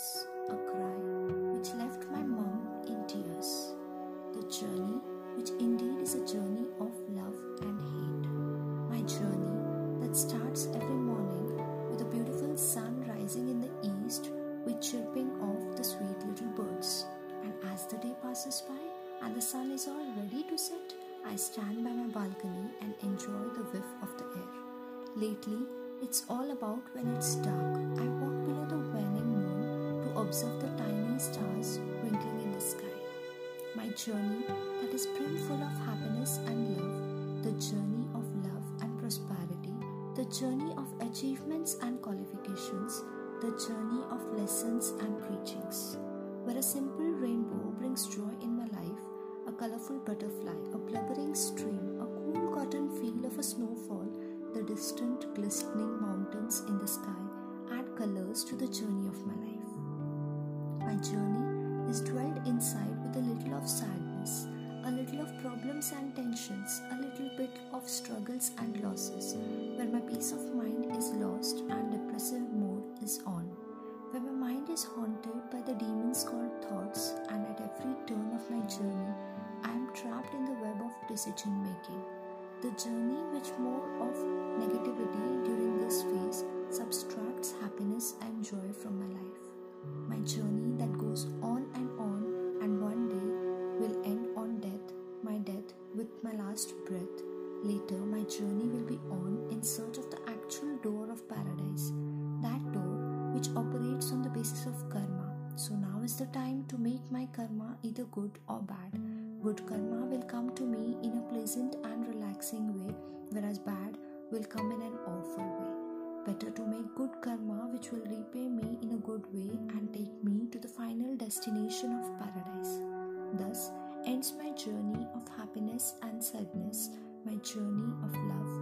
was a cry which left my mom in tears. The journey, which indeed is a journey of love and hate. My journey that starts every morning with a beautiful sun rising in the east with chirping of the sweet little birds. And as the day passes by and the sun is all ready to set, I stand by my balcony and enjoy the whiff of the air. Lately, it's all about when it's dark. I'm observe the tiny stars twinkling in the sky. My journey that is brimful of happiness and love, the journey of love and prosperity, the journey of achievements and qualifications, the journey of lessons and preachings. Where a simple rainbow brings joy in my life, a colorful butterfly, a blubbering stream, a cool cotton field of a snowfall, the distant glistening mountains in the sky add colors to the journey of my life. My journey is dwelled inside with a little of sadness, a little of problems and tensions, a little bit of struggles and losses, where my peace of mind is lost and depressive mode is on, where my mind is haunted by the demons called thoughts, and at every turn of my journey, I am trapped in the web of decision making. The journey which more of negativity during journey that goes on and on and one day will end on death, my death with my last breath. Later, my journey will be on in search of the actual door of paradise, that door which operates on the basis of karma. So now is the time to make my karma either good or bad. Good karma will come to me in a pleasant and relaxing way, whereas bad will come in an awful way. Better to make good karma which will repay me in a good way destination of paradise. Thus ends my journey of happiness and sadness, my journey of love.